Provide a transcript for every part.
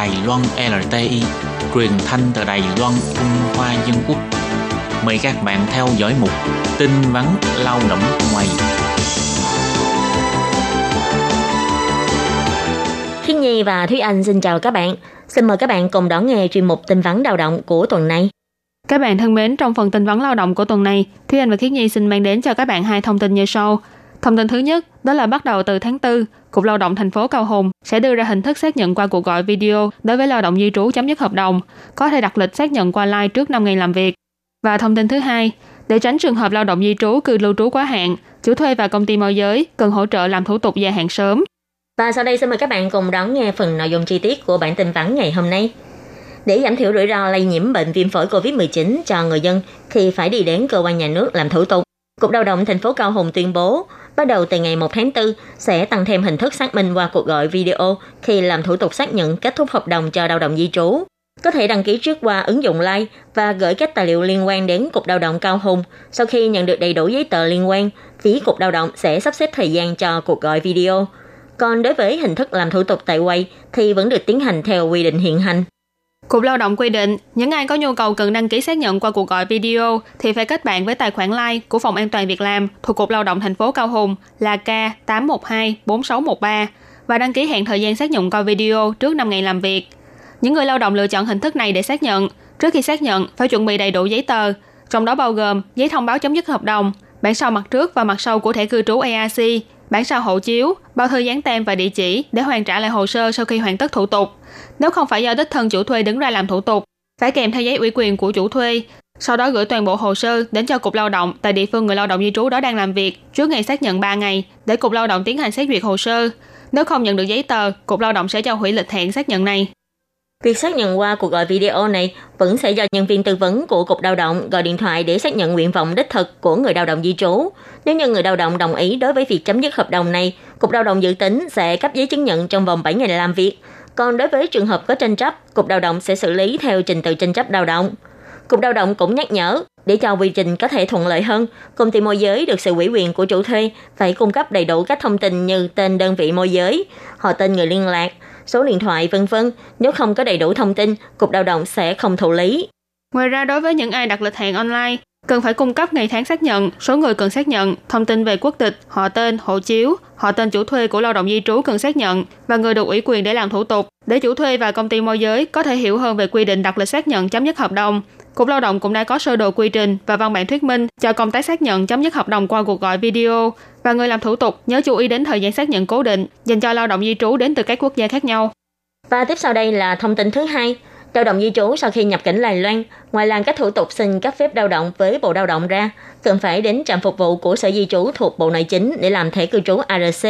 Đài Loan LTI, truyền thanh từ Đài Loan Trung Hoa Dân Quốc. Mời các bạn theo dõi mục tin vắn lao động ngoài. Thiên Nhi và Thúy Anh xin chào các bạn. Xin mời các bạn cùng đón nghe chuyên mục tin vắn lao động của tuần này. Các bạn thân mến, trong phần tin vắn lao động của tuần này, Thúy Anh và Khiết Nhi xin mang đến cho các bạn hai thông tin như sau. Thông tin thứ nhất, đó là bắt đầu từ tháng 4, Cục Lao động thành phố Cao Hùng sẽ đưa ra hình thức xác nhận qua cuộc gọi video đối với lao động di trú chấm dứt hợp đồng, có thể đặt lịch xác nhận qua live trước 5 ngày làm việc. Và thông tin thứ hai, để tránh trường hợp lao động di trú cư lưu trú quá hạn, chủ thuê và công ty môi giới cần hỗ trợ làm thủ tục gia hạn sớm. Và sau đây xin mời các bạn cùng đón nghe phần nội dung chi tiết của bản tin vắn ngày hôm nay. Để giảm thiểu rủi ro lây nhiễm bệnh viêm phổi COVID-19 cho người dân khi phải đi đến cơ quan nhà nước làm thủ tục, Cục Lao động thành phố Cao Hùng tuyên bố bắt đầu từ ngày 1 tháng 4 sẽ tăng thêm hình thức xác minh qua cuộc gọi video khi làm thủ tục xác nhận kết thúc hợp đồng cho lao động di trú. Có thể đăng ký trước qua ứng dụng Line và gửi các tài liệu liên quan đến Cục Lao động Cao Hùng. Sau khi nhận được đầy đủ giấy tờ liên quan, phía Cục Lao động sẽ sắp xếp thời gian cho cuộc gọi video. Còn đối với hình thức làm thủ tục tại quay thì vẫn được tiến hành theo quy định hiện hành. Cục Lao động quy định, những ai có nhu cầu cần đăng ký xác nhận qua cuộc gọi video thì phải kết bạn với tài khoản Line của Phòng An toàn Việc làm thuộc Cục Lao động thành phố Cao Hùng là K8124613 và đăng ký hẹn thời gian xác nhận qua video trước 5 ngày làm việc. Những người lao động lựa chọn hình thức này để xác nhận. Trước khi xác nhận, phải chuẩn bị đầy đủ giấy tờ, trong đó bao gồm giấy thông báo chấm dứt hợp đồng, bản sao mặt trước và mặt sau của thẻ cư trú EAC, bản sao hộ chiếu, bao thư dán tem và địa chỉ để hoàn trả lại hồ sơ sau khi hoàn tất thủ tục. Nếu không phải do đích thân chủ thuê đứng ra làm thủ tục, phải kèm theo giấy ủy quyền của chủ thuê, sau đó gửi toàn bộ hồ sơ đến cho Cục Lao động tại địa phương người lao động di trú đó đang làm việc trước ngày xác nhận 3 ngày để Cục Lao động tiến hành xét duyệt hồ sơ. Nếu không nhận được giấy tờ, Cục Lao động sẽ cho hủy lịch hẹn xác nhận này. Việc xác nhận qua cuộc gọi video này vẫn sẽ do nhân viên tư vấn của Cục Lao động gọi điện thoại để xác nhận nguyện vọng đích thực của người lao động di trú. Nếu như người lao động đồng ý đối với việc chấm dứt hợp đồng này, Cục Lao động dự tính sẽ cấp giấy chứng nhận trong vòng 7 ngày làm việc. Còn đối với trường hợp có tranh chấp, Cục Lao động sẽ xử lý theo trình tự tranh chấp lao động. Cục Lao động cũng nhắc nhở, để cho quy trình có thể thuận lợi hơn, công ty môi giới được sự ủy quyền của chủ thuê phải cung cấp đầy đủ các thông tin như tên đơn vị môi giới, họ tên người liên lạc, số điện thoại vân vân. Nếu không có đầy đủ thông tin, Cục Lao động sẽ không thụ lý. Ngoài ra đối với những ai đặt lịch hẹn online, cần phải cung cấp ngày tháng xác nhận, số người cần xác nhận, thông tin về quốc tịch, họ tên, hộ chiếu, họ tên chủ thuê của lao động di trú cần xác nhận và người được ủy quyền để làm thủ tục để chủ thuê và công ty môi giới có thể hiểu hơn về quy định đặt lịch xác nhận chấm dứt hợp đồng. Cục Lao động cũng đã có sơ đồ quy trình và văn bản thuyết minh cho công tác xác nhận chấm dứt hợp đồng qua cuộc gọi video và người làm thủ tục nhớ chú ý đến thời gian xác nhận cố định dành cho lao động di trú đến từ các quốc gia khác nhau. Và tiếp sau đây là thông tin thứ hai. Lao động di trú sau khi nhập cảnh Đài Loan, ngoài làm các thủ tục xin cấp phép lao động với Bộ Lao động ra, cần phải đến trạm phục vụ của Sở Di trú thuộc Bộ Nội chính để làm thẻ cư trú ARC.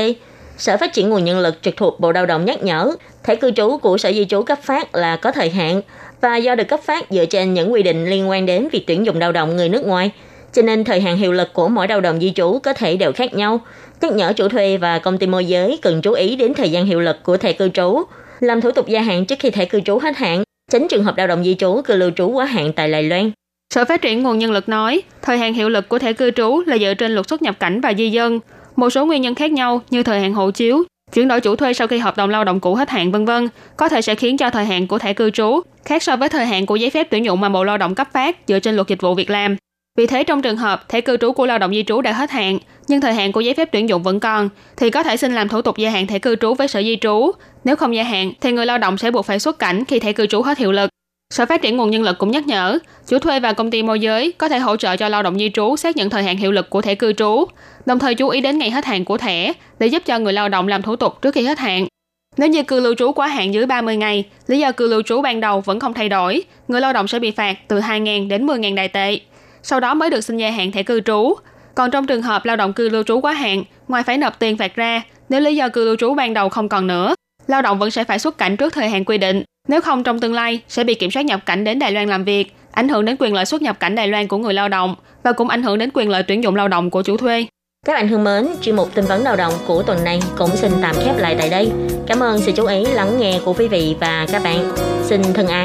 Sở Phát triển nguồn nhân lực trực thuộc Bộ Lao động nhắc nhở, thẻ cư trú của Sở Di trú cấp phát là có thời hạn và do được cấp phát dựa trên những quy định liên quan đến việc tuyển dụng lao động người nước ngoài, cho nên thời hạn hiệu lực của mỗi lao động di trú có thể đều khác nhau. Nhắc nhở chủ thuê và công ty môi giới cần chú ý đến thời gian hiệu lực của thẻ cư trú, làm thủ tục gia hạn trước khi thẻ cư trú hết hạn, tránh trường hợp lao động di trú cư lưu trú quá hạn tại Đài Loan. Sở Phát triển Nguồn Nhân lực nói, thời hạn hiệu lực của thẻ cư trú là dựa trên luật xuất nhập cảnh và di dân. Một số nguyên nhân khác nhau như thời hạn hộ chiếu, chuyển đổi chủ thuê sau khi hợp đồng lao động cũ hết hạn vân vân có thể sẽ khiến cho thời hạn của thẻ cư trú khác so với thời hạn của giấy phép tuyển dụng mà Bộ Lao động cấp phát dựa trên luật dịch vụ việc làm. Vì thế trong trường hợp thẻ cư trú của lao động di trú đã hết hạn, nhưng thời hạn của giấy phép tuyển dụng vẫn còn, thì có thể xin làm thủ tục gia hạn thẻ cư trú với sở di trú. Nếu không gia hạn, thì người lao động sẽ buộc phải xuất cảnh khi thẻ cư trú hết hiệu lực. Sở Phát triển Nguồn Nhân lực cũng nhắc nhở, chủ thuê và công ty môi giới có thể hỗ trợ cho lao động di trú xác nhận thời hạn hiệu lực của thẻ cư trú, đồng thời chú ý đến ngày hết hạn của thẻ để giúp cho người lao động làm thủ tục trước khi hết hạn. Nếu như cư lưu trú quá hạn dưới 30 ngày, lý do cư lưu trú ban đầu vẫn không thay đổi, người lao động sẽ bị phạt từ 2.000 đến 10.000 đài tệ. Sau đó mới được xin gia hạn thẻ cư trú. Còn trong trường hợp lao động cư lưu trú quá hạn, ngoài phải nộp tiền phạt ra, nếu lý do cư lưu trú ban đầu không còn nữa, lao động vẫn sẽ phải xuất cảnh trước thời hạn quy định. Nếu không trong tương lai sẽ bị kiểm soát nhập cảnh đến Đài Loan làm việc, ảnh hưởng đến quyền lợi xuất nhập cảnh Đài Loan của người lao động và cũng ảnh hưởng đến quyền lợi tuyển dụng lao động của chủ thuê. Các bạn thân mến, chuyên mục tin vấn lao động của tuần này cũng xin tạm khép lại tại đây. Cảm ơn sự chú ý lắng nghe của quý vị và các bạn. Xin thân ái,